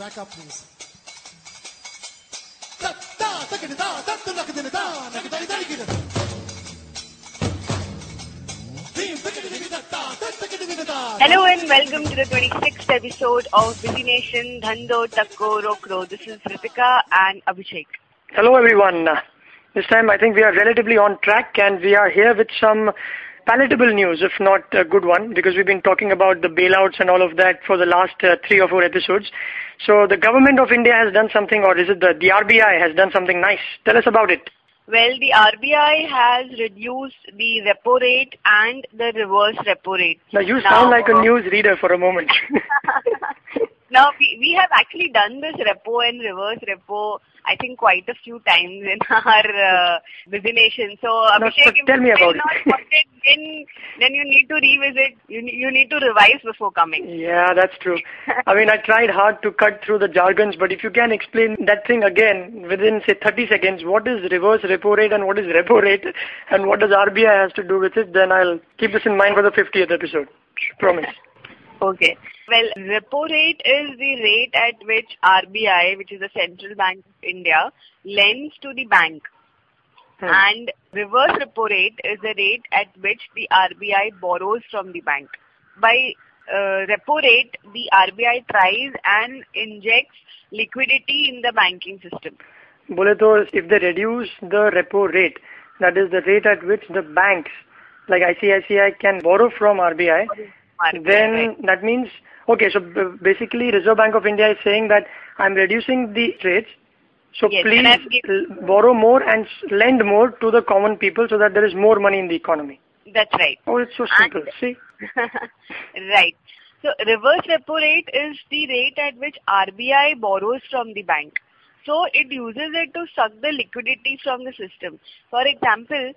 Back up, please. Hello and welcome to the 26th episode of Busy Nation Dhandho Takko Rokdo. This is Ritika and Abhishek. Hello, everyone. This time, I think we are relatively on track, and we are here with some palatable news, if not a good one, because we've been talking about the bailouts and all of that for the last uh, three or four episodes. So the government of India has done something, or is it the, the RBI has done something nice? Tell us about it. Well, the RBI has reduced the repo rate and the reverse repo rate. Now, you sound Now, like a news reader for a moment. Now, we, we have actually done this repo and reverse repo, I think, quite a few times in our uh, busy nation. So, Abhishek, if tell me about not it. it, then, then you need to revisit, you, you need to revise before coming. yeah, that's true. I mean, I tried hard to cut through the jargons, but if you can explain that thing again within, say, 30 seconds, what is reverse repo rate and what is repo rate and what does RBI has to do with it, then I'll keep this in mind for the 50th episode. Promise. Okay. Well, repo rate is the rate at which RBI, which is the Central Bank of India, lends to the bank. Hmm. And reverse repo rate is the rate at which the RBI borrows from the bank. By uh, repo rate, the RBI tries and injects liquidity in the banking system. If they reduce the repo rate, that is the rate at which the banks like ICICI can borrow from RBI, RBI, then right? that means, okay, so basically Reserve Bank of India is saying that I'm reducing the rates, so Yes, please and I've given- borrow more and lend more to the common people so that there is more money in the economy. That's right. Oh, it's so And- simple. See? right. So reverse repo rate is the rate at which RBI borrows from the bank. So it uses it to suck the liquidity from the system. For example,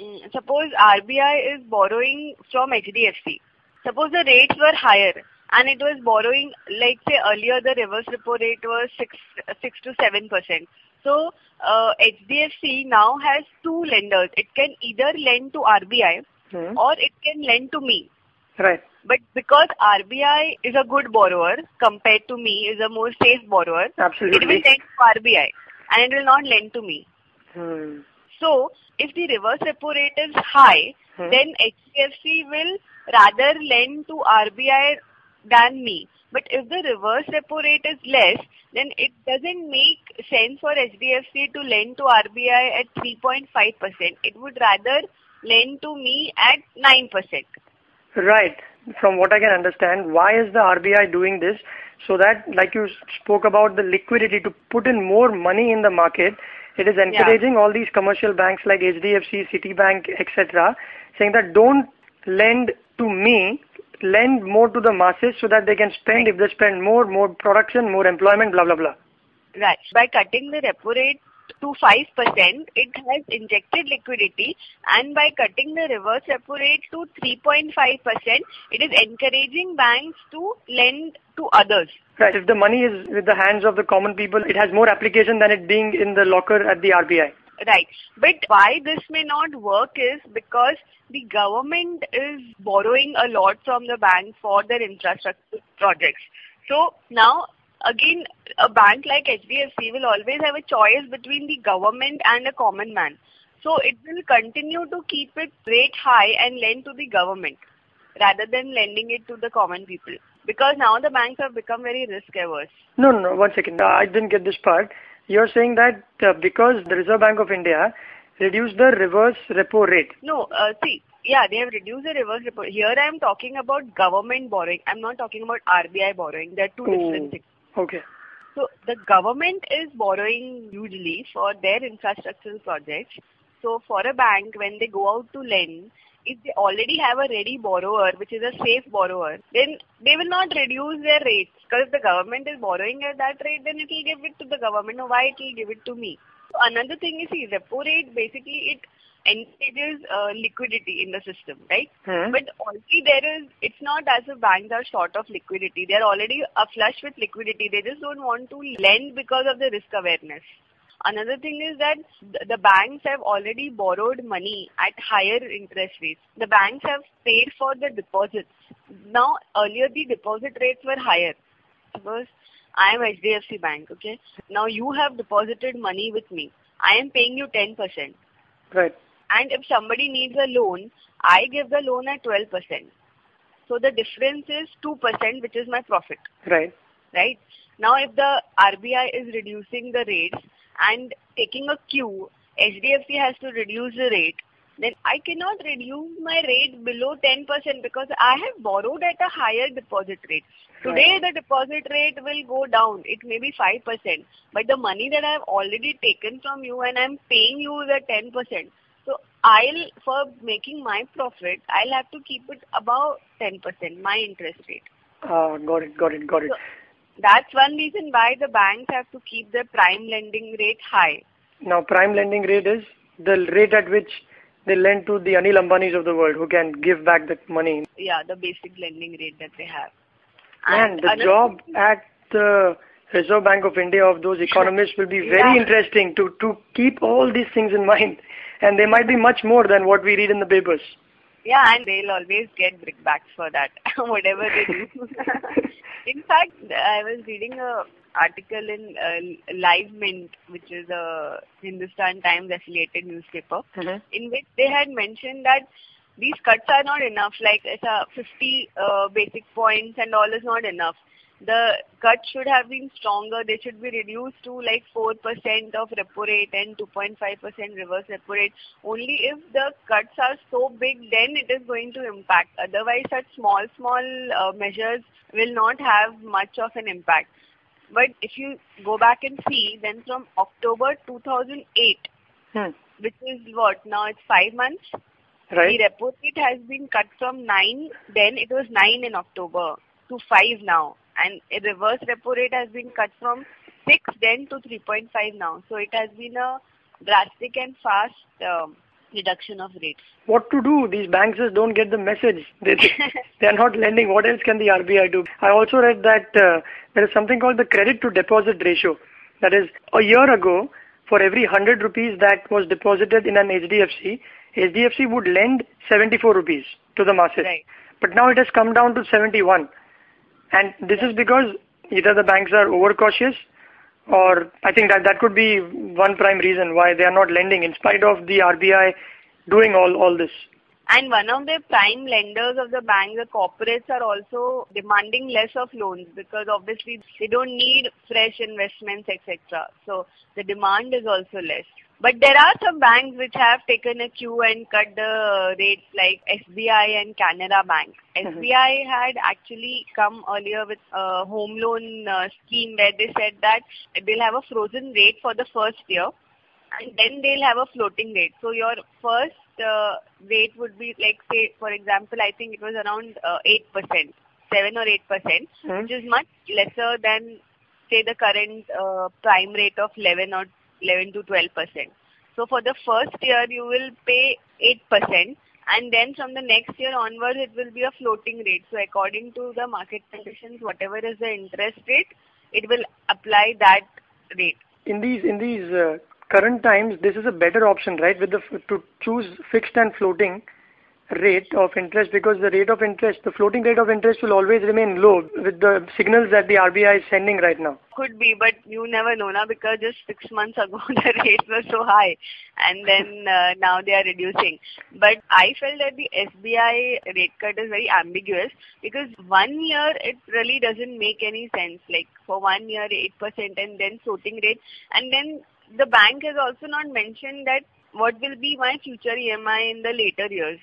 mm, suppose RBI is borrowing from HDFC. Suppose the rates were higher and it was borrowing, like say earlier the reverse repo rate was 6, 6 to 7 percent. So uh, HDFC now has two lenders. It can either lend to RBI Hmm. or it can lend to me. Right. But because RBI is a good borrower compared to me, is a more safe borrower, Absolutely. it will lend to RBI and it will not lend to me. Hmm. So, if the reverse repo rate is high, Hmm. then HDFC will rather lend to RBI than me. But if the reverse repo rate is less, then it doesn't make sense for HDFC to lend to RBI at 3.5%. It would rather lend to me at 9%. Right. From what I can understand, why is the RBI doing this? So that, like you spoke about the liquidity to put in more money in the market, it is encouraging all these commercial banks like HDFC, Citibank, etc., saying that don't lend to me, lend more to the masses so that they can spend. If they spend more, more production, more employment, blah blah blah. Right. By cutting the repo rate to 5%, it has injected liquidity and by cutting the reverse repo rate to 3.5%, it is encouraging banks to lend to others. Right. If the money is with the hands of the common people, it has more application than it being in the locker at the RBI. Right. But why this may not work is because the government is borrowing a lot from the bank for their infrastructure projects. So now again a bank like HDFC will always have a choice between the government and a common man. So it will continue to keep its rate high and lend to the government rather than lending it to the common people. Because now the banks have become very risk averse. No, no, no. One second. I didn't get this part. You're saying that uh, because the Reserve Bank of India reduced the reverse repo rate. No, uh, see, yeah, they have reduced the reverse repo. Here I am talking about government borrowing. I'm not talking about RBI borrowing. They're two different Oh. things. Okay. So the government is borrowing usually for their infrastructural projects. So for a bank, when they go out to lend, if they already have a ready borrower, which is a safe borrower, then they will not reduce their rates. Because if the government is borrowing at that rate, then it will give it to the government. Why it will give it to me? So another thing is, see, repo rate basically it encourages uh, liquidity in the system, right? Hmm. But already there is, it's not as if banks are short of liquidity. They are already flush with liquidity. They just don't want to lend because of the risk awareness. Another thing is that the banks have already borrowed money at higher interest rates. The banks have paid for the deposits. Now, earlier the deposit rates were higher. Suppose I am HDFC Bank, okay? Now you have deposited money with me. I am paying you 10%. Right. And if somebody needs a loan, I give the loan at 12%. So the difference is 2%, which is my profit. Right. Right? Now if the RBI is reducing the rates and taking a cue, HDFC has to reduce the rate, then I cannot reduce my rate below 10% because I have borrowed at a higher deposit rate. Today the deposit rate will go down. It may be 5%. But the money that I have already taken from you and I am paying you the 10%. So I'll, for making my profit, I'll have to keep it above 10%, my interest rate. Uh, got it, got it, got it. So that's one reason why the banks have to keep their prime lending rate high. Now, prime lending rate is the rate at which they lend to the Anil Ambanis of the world who can give back that money. Yeah, the basic lending rate that they have. And the job at the Reserve Bank of India of those economists will be very Yeah. interesting to, to keep all these things in mind. And they might be much more than what we read in the papers. Yeah, and they'll always get brickbats for that, whatever they do. in fact, I was reading a article in uh, Live Mint, which is a Hindustan Times affiliated newspaper, Mhm. in which they had mentioned that these cuts are not enough. Like it's a 50 uh, basic points and all is not enough. The cut should have been stronger. They should be reduced to like 4% of repo rate and 2.5% reverse repo rate. Only if the cuts are so big, then it is going to impact. Otherwise, such small, small uh, measures will not have much of an impact. But if you go back and see, then from October 2008, Hmm. which is what now it's five months. Right? The repo rate has been cut from nine, then it was nine in October to five now, and a reverse repo rate has been cut from six then to 3.5 now. So it has been a drastic and fast um, reduction of rates. What to do? These banks just don't get the message. They, they are not lending. What else can the RBI do? I also read that uh, there is something called the credit to deposit ratio. That is, a year ago, for every 100 rupees that was deposited in an HDFC, HDFC would lend 74 rupees to the masses. Right. But now it has come down to 71. And this is because either the banks are overcautious or I think that that could be one prime reason why they are not lending in spite of the RBI doing all, all this. And one of the prime lenders of the bank, the corporates are also demanding less of loans because obviously they don't need fresh investments, etc. So the demand is also less. But there are some banks which have taken a cue and cut the rates like SBI and Canara Bank. SBI had actually come earlier with a home loan uh, scheme where they said that they'll have a frozen rate for the first year and then they'll have a floating rate. So your first uh, rate would be like say for example I think it was around uh, 8%, 7 or 8%, Hmm. which is much lesser than say the current uh, prime rate of 11 or 11 to 12%. So for the first year you will pay 8% and then from the next year onwards it will be a floating rate. So according to the market conditions, whatever is the interest rate, it will apply that rate. in these in these uh, current times, this is a better option, right? With the to choose fixed and floating rate of interest because the rate of interest, the floating rate of interest will always remain low with the signals that the RBI is sending right now. Could be, but you never know now because just six months ago the rates were so high and then uh, now they are reducing. But I felt that the SBI rate cut is very ambiguous because one year it really doesn't make any sense. Like for one year 8% and then floating rate and then the bank has also not mentioned that what will be my future EMI in the later years.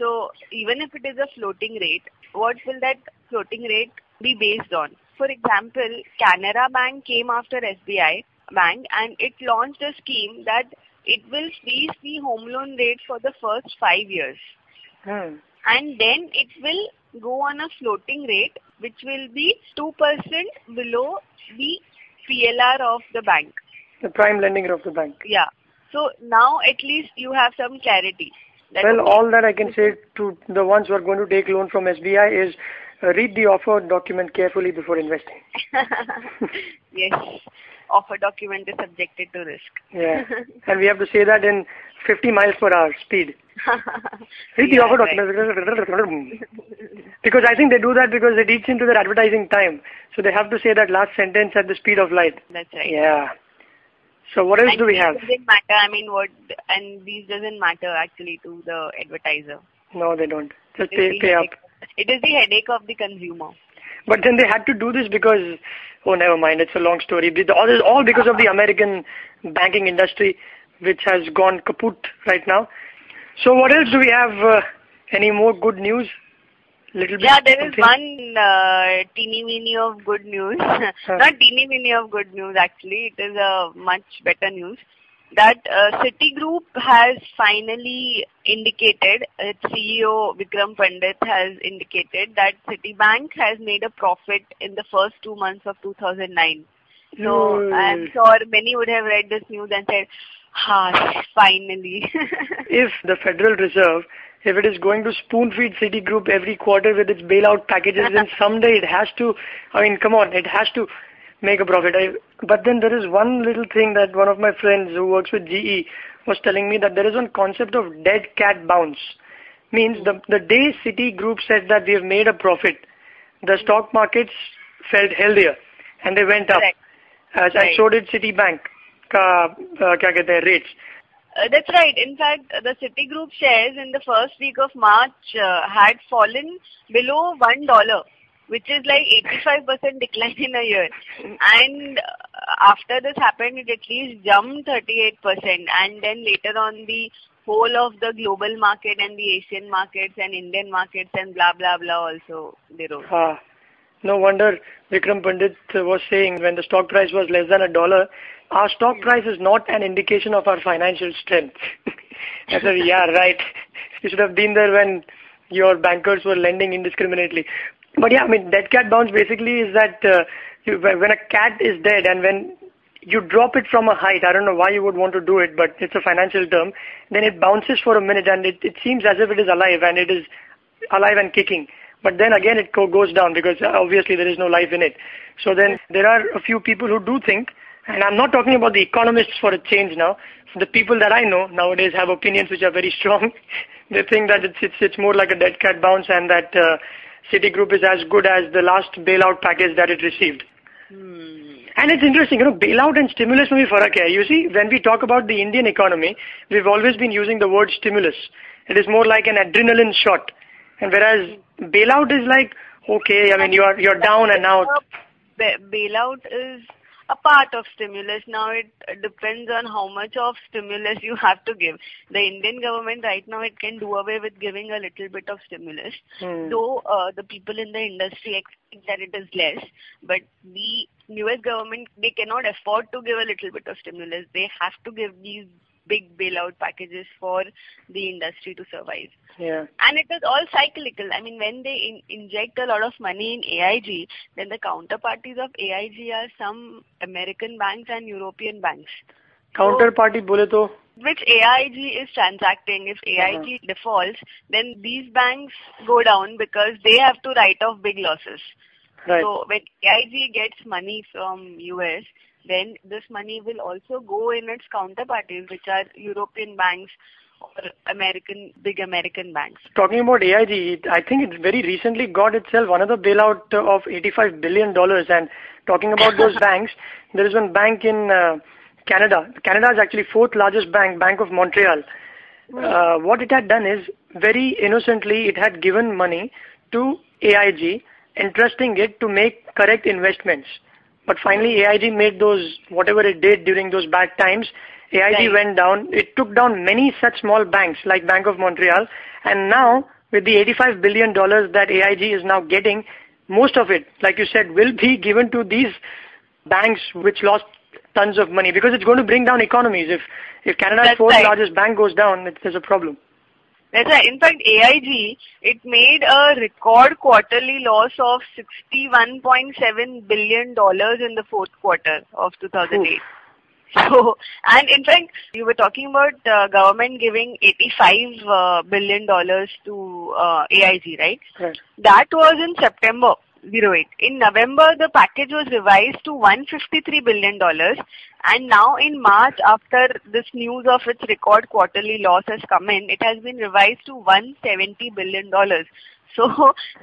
So even if it is a floating rate, what will that floating rate be based on? For example, Canara Bank came after SBI Bank and it launched a scheme that it will freeze the home loan rate for the first five years. Hmm. And then it will go on a floating rate which will be 2% below the PLR of the bank. The prime lending rate of the bank. Yeah. So now at least you have some clarity. Well, all that I can say to the ones who are going to take loan from SBI is uh, read the offer document carefully before investing. yes, offer document is subjected to risk. Yeah. and we have to say that in 50 miles per hour speed. Read the Yeah, offer right. document. because I think they do that because it eats into their advertising time. So they have to say that last sentence at the speed of light. That's right. Yeah. So what else do we have? doesn't matter. I mean, what and these doesn't matter actually to the advertiser. No, they don't. Just pay, pay up. It is the headache of the consumer. But then they had to do this because, oh, never mind. It's a long story. All because of the American banking industry, which has gone kaput right now. So what else do we have? Uh, any more good news? Little bit. Yeah, there is something? one uh, teeny weeny of good news. Not teeny weeny of good news actually. It is a much better news that uh, Citigroup has finally indicated, its CEO Vikram Pandit has indicated that Citibank has made a profit in the first two months of 2009. So Yay. I'm sure many would have read this news and said, "Ha, finally." if the Federal Reserve, if it is going to spoon feed Citigroup every quarter with its bailout packages, then someday it has to, I mean, come on, it has to make a profit. I, but then there is one little thing that one of my friends who works with GE was telling me that there is one concept of dead cat bounce. Means the, the day Citigroup said that we have made a profit, the stock markets felt healthier and they went up. Correct. As right. I showed it Citibank, uh, uh, rates. Uh, That's right. In fact, uh, the Citigroup shares in the first week of March uh, had fallen below one dollar, which is like 85% decline in a year. And after this happened, it at least jumped 38%. And then later on, the whole of the global market and the Asian markets and Indian markets and blah blah blah also they rose. Ah, no wonder Vikram Pandit was saying when the stock price was less than a dollar, our stock price is not an indication of our financial strength. I said, yeah, right. You should have been there when your bankers were lending indiscriminately. But yeah, I mean, dead cat bounce basically is that uh, you, when a cat is dead and when you drop it from a height, I don't know why you would want to do it, but it's a financial term, then it bounces for a minute and it, it seems as if it is alive and it is alive and kicking. But then again, it goes down because uh, obviously there is no life in it. So then there are a few people who do think, and I'm not talking about the economists for a change now. The people that I know nowadays have opinions which are very strong. they think that it's, it's, it's more like a dead cat bounce and that uh, Citigroup is as good as the last bailout package that it received. Hmm. And it's interesting, you know, bailout and stimulus may be for a care. You see, when we talk about the Indian economy, we've always been using the word stimulus. It is more like an adrenaline shot. And whereas bailout is like, okay, I mean, you're, you're down and now, Ba- bailout is a part of stimulus. Now it depends on how much of stimulus you have to give. The Indian government right now it can do away with giving a little bit of stimulus, Hmm. though uh, the people in the industry expect that it is less. But the US government they cannot afford to give a little bit of stimulus. They have to give these big bailout packages for the industry to survive. yeah. And it is all cyclical. I mean, when they in, inject a lot of money in AIG, then the counterparties of AIG are some American banks and European banks. Counterparty बोले तो Which AIG is transacting. If AIG defaults, then these banks go down because they have to write off big losses. right. So when AIG gets money from US, then this money will also go in its counterparties, which are European banks or American, big American banks. Talking about AIG, I think it very recently got itself another bailout of 85 billion dollars. And talking about those banks, there is one bank in uh, Canada. Canada is actually fourth largest bank, Bank of Montreal. Uh, what it had done is very innocently, it had given money to AIG, entrusting it to make correct investments. But finally, AIG made those whatever it did during those bad times. AIG Right. went down. It took down many such small banks like Bank of Montreal, and now with the 85 billion dollars that AIG is now getting, most of it, like you said, will be given to these banks which lost tons of money because it's going to bring down economies. If if Canada's That's fourth right. largest bank goes down, it, there's a problem. That's right. In fact, AIG, it made a record quarterly loss of $61.7 billion in the fourth quarter of 2008. So, and in fact, you were talking about uh, government giving 85 uh, billion dollars to uh, AIG, right? Right. That was in September. 08. In November, the package was revised to 153 billion dollars, and now in March, after this news of its record quarterly loss has come in, it has been revised to 170 billion dollars. So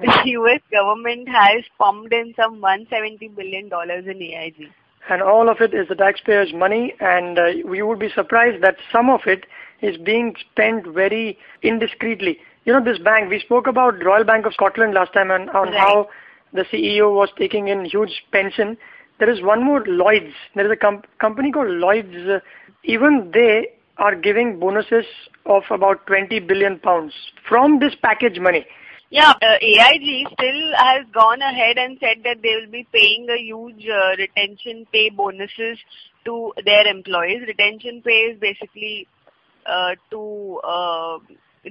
the U.S. government has pumped in some 170 billion dollars in AIG. And all of it is the taxpayers' money, and uh, we would be surprised that some of it is being spent very indiscreetly. You know, this bank, we spoke about Royal Bank of Scotland last time and on Right. how the CEO was taking in huge pension. There is one more, Lloyd's. There is a com- company called Lloyd's. Even they are giving bonuses of about 20 billion pounds from this package money. Yeah, uh, AIG still has gone ahead and said that they will be paying a huge uh, retention pay bonuses to their employees. Retention pay is basically uh, to uh,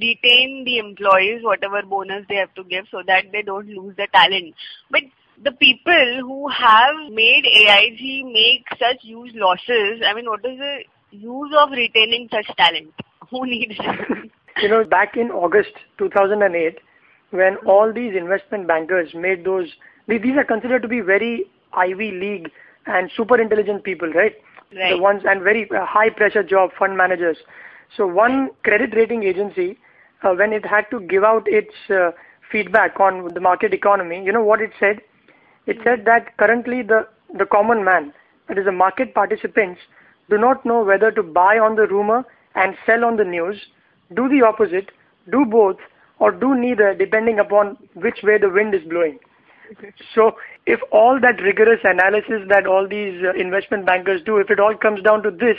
retain the employees, whatever bonus they have to give, so that they don't lose the talent. But the people who have made AIG make such huge losses, I mean, what is the use of retaining such talent? Who needs it? You know, back in August 2008, when all these investment bankers made those, these are considered to be very Ivy League and super intelligent people, right? Right. The ones and very uh, high pressure job fund managers. So one credit rating agency, when it had to give out its uh, feedback on the market economy, you know what it said? It said that currently the, the common man, that is the market participants, do not know whether to buy on the rumor and sell on the news, do the opposite, do both, or do neither depending upon which way the wind is blowing. So if all that rigorous analysis that all these uh, investment bankers do, if it all comes down to this,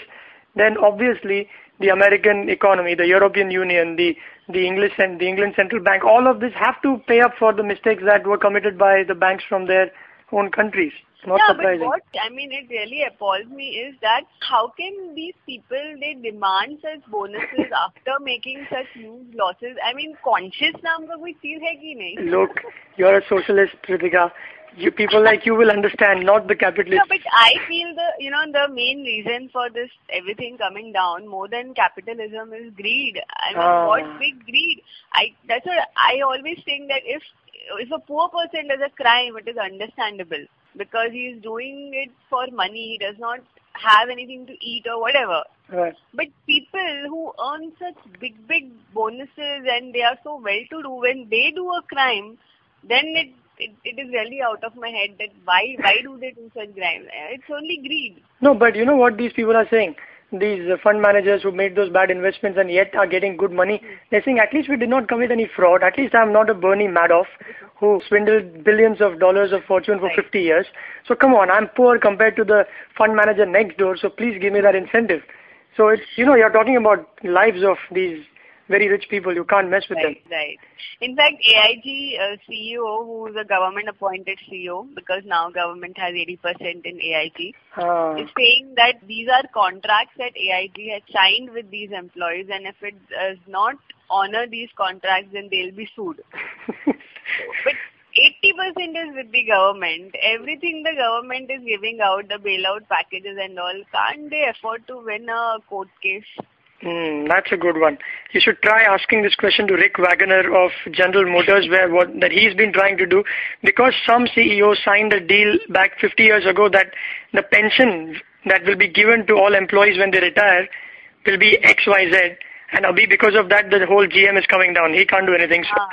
then obviously the American economy, the European Union, the the English and the England Central Bank, all of this have to pay up for the mistakes that were committed by the banks from their own countries. Not yeah, surprising. but what I mean, it really appalls me is that how can these people they demand such bonuses after making such huge losses? I mean, conscious नाम का कोई चीज है कि नहीं? Look, you're a socialist, Ritika. You people like you will understand, not the No, but I feel the you know the main reason for this everything coming down more than capitalism is greed. I mean, Ah. what big greed? I that's what I always think that if if a poor person does a crime, it is understandable because he is doing it for money. He does not have anything to eat or whatever. Right. But people who earn such big, big bonuses and they are so well to do, when they do a crime, then it, it, it is really out of my head that why, why do they do such crimes? It's only greed. No, but you know what these people are saying? These uh, fund managers who made those bad investments and yet are getting good money, they're saying at least we did not commit any fraud. At least I'm not a Bernie Madoff who swindled billions of dollars of fortune for Right. 50 years. So come on, I'm poor compared to the fund manager next door, so please give me that incentive. So it's, you know, you're talking about lives of these very rich people. You can't mess with them. Right, right. In fact, AIG uh, CEO, who is a government appointed CEO, because now government has 80% in AIG, Ah. is saying that these are contracts that AIG has signed with these employees and if it does not honor these contracts, then they'll be sued. But 80% is with the government. Everything the government is giving out, the bailout packages and all, can't they afford to win a court case? Hmm, that's a good one. You should try asking this question to Rick Wagoner of General Motors, where what that he's been trying to do, because some CEOs signed a deal back 50 years ago that the pension that will be given to all employees when they retire will be X, Y, Z, and because of that, the whole GM is coming down. He can't do anything. So Ah.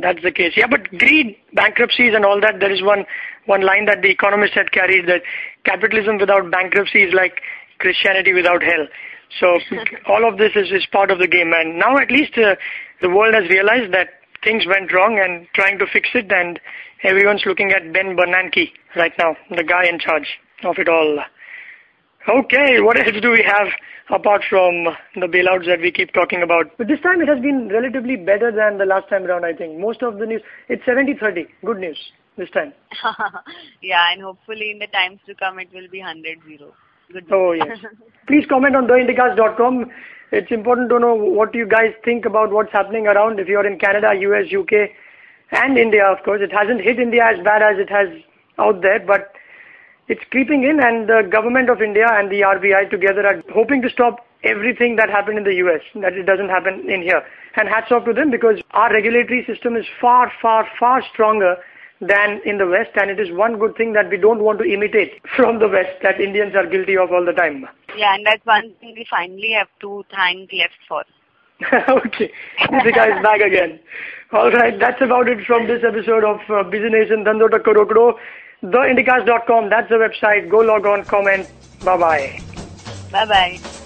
that's the case. Yeah, but greed, bankruptcies, and all that. There is one one line that the Economist had carried that capitalism without bankruptcy is like Christianity without hell. So all of this is, is part of the game, and now at least uh, the world has realized that things went wrong and trying to fix it, and everyone's looking at Ben Bernanke right now, the guy in charge of it all. Okay, what else do we have apart from the bailouts that we keep talking about? But this time it has been relatively better than the last time around, I think. Most of the news, it's 70-30. Good news this time. yeah, and hopefully in the times to come it will be 100 0. Good Oh, yes. Please comment on theindicast.com. It's important to know what you guys think about what's happening around. If you're in Canada, US, UK, and India, of course. It hasn't hit India as bad as it has out there, but it's creeping in, and the government of India and the RBI together are hoping to stop everything that happened in the US, that it doesn't happen in here. And hats off to them because our regulatory system is far, far, far stronger than in the West, and it is one good thing that we don't want to imitate from the West that Indians are guilty of all the time. Yeah, and that's one thing we finally have to thank left for. okay, Deepika is back again. All right, that's about it from this episode of uh, Business in Dhandho Takko Rokdo. TheIndicast.com, that's the website. Go log on, comment. Bye bye. Bye bye.